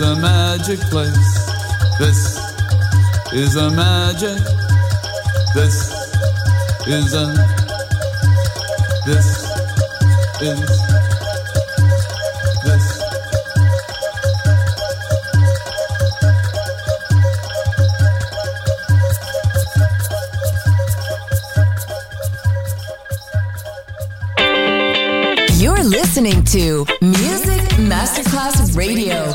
is a magic place. This is a magic. This is a. This is. You're listening to Music Masterclass Radio.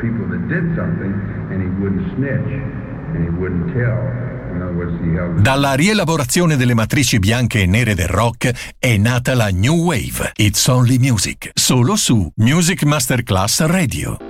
people that did something and he wouldn't snitch and he wouldn't tell. Dalla rielaborazione delle matrici bianche e nere del rock è nata la New Wave, It's Only Music, solo su Music Masterclass Radio.